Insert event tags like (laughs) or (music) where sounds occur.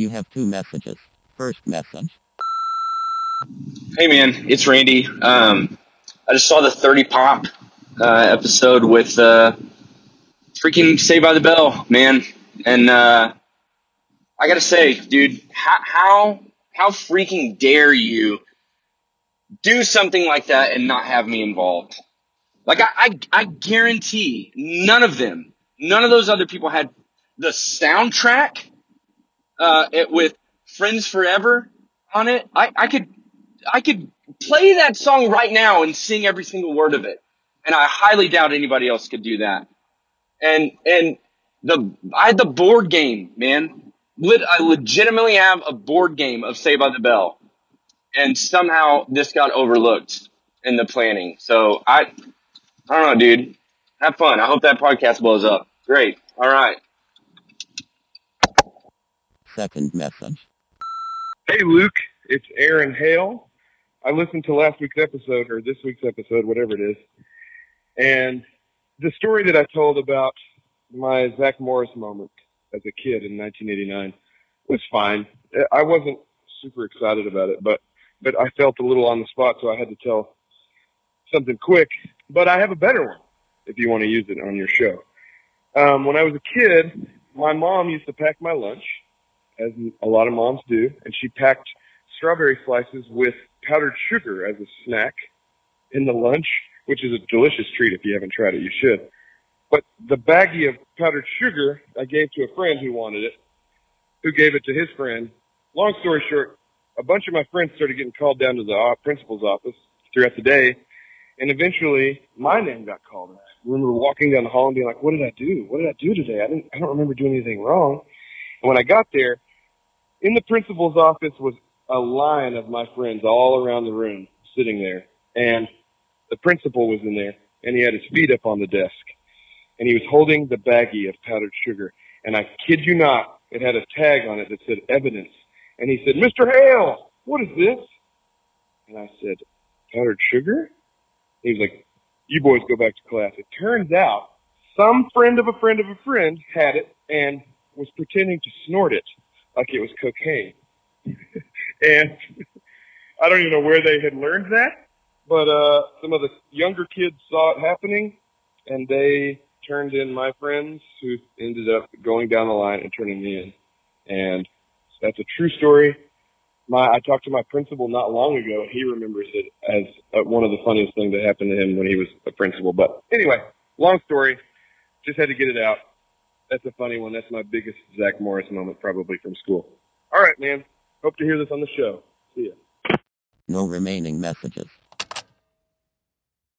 You have two messages. First message. Hey man, it's Randy. Um, I just saw the 30 Pop uh, episode with uh, freaking Saved by the Bell, man, and uh, I gotta say, dude, how how how freaking dare you do something like that and not have me involved? Like I I, I guarantee none of them, none of those other people had the soundtrack uh, it, with Friends Forever on it. I, I could I could play that song right now and sing every single word of it. And I highly doubt anybody else could do that. And, and the, I had the board game, man. Lit, I legitimately have a board game of Saved by the Bell. And somehow this got overlooked in the planning. So I, I don't know, dude. Have fun. I hope that podcast blows up. Great. All right. Second message. Hey, Luke. It's Aaron Hale. I listened to last week's episode or this week's episode, whatever it is, and the story that I told about my Zach Morris moment as a kid in 1989 was fine. I wasn't super excited about it, but but I felt a little on the spot, so I had to tell something quick. But I have a better one if you want to use it on your show. Um, when I was a kid, my mom used to pack my lunch, as a lot of moms do, and she packed strawberry slices with powdered sugar as a snack in the lunch, which is a delicious treat. If you haven't tried it, you should. But the baggie of powdered sugar I gave to a friend who wanted it, who gave it to his friend. Long story short, a bunch of my friends started getting called down to the principal's office throughout the day, and eventually my name got called. And I remember walking down the hall and being like, "What did I do? What did I do today? I didn't. I don't remember doing anything wrong." And when I got there, in the principal's office was a line of my friends all around the room sitting there. And the principal was in there and he had his feet up on the desk and he was holding the baggie of powdered sugar. And I kid you not, it had a tag on it that said evidence. And he said, Mr. Hale, what is this? And I said, powdered sugar? He was like, you boys go back to class. It turns out some friend of a friend of a friend had it and was pretending to snort it like it was cocaine. (laughs) and I don't even know where they had learned that, but uh, some of the younger kids saw it happening, and they turned in my friends, who ended up going down the line and turning me in. And that's a true story. My I talked to my principal not long ago, and he remembers it as uh, one of the funniest things that happened to him when he was a principal. But anyway, long story. Just had to get it out. That's a funny one. That's my biggest Zach Morris moment, probably from school. All right, man. Hope to hear this on the show. See ya. No remaining messages.